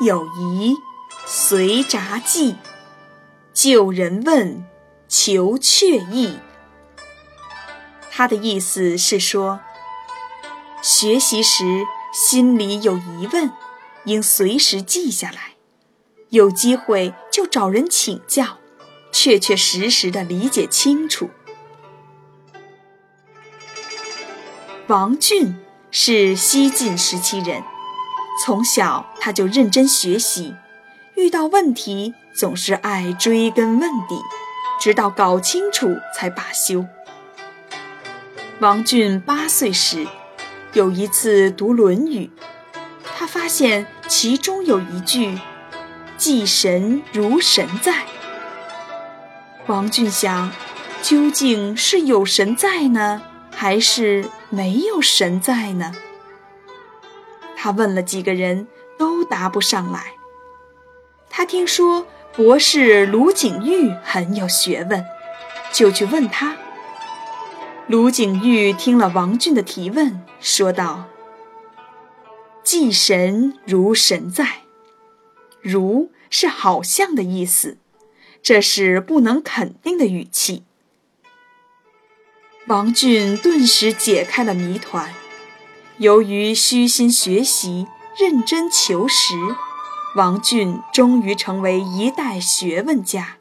有疑，随札记。旧人问，求确意。他的意思是说，学习时心里有疑问，应随时记下来，有机会就找人请教，确确实实的理解清楚。王俊是西晋时期人，从小他就认真学习，遇到问题总是爱追根问底，直到搞清楚才罢休。王俊八岁时，有一次读《论语》，他发现其中有一句“祭神如神在”。王俊想，究竟是有神在呢？还是没有神在呢？他问了几个人，都答不上来。他听说博士卢景玉很有学问，就去问他。卢景玉听了王俊的提问，说道：“祭神如神在，如是好像的意思，这是不能肯定的语气。”王俊顿时解开了谜团。由于虚心学习、认真求实，王俊终于成为一代学问家。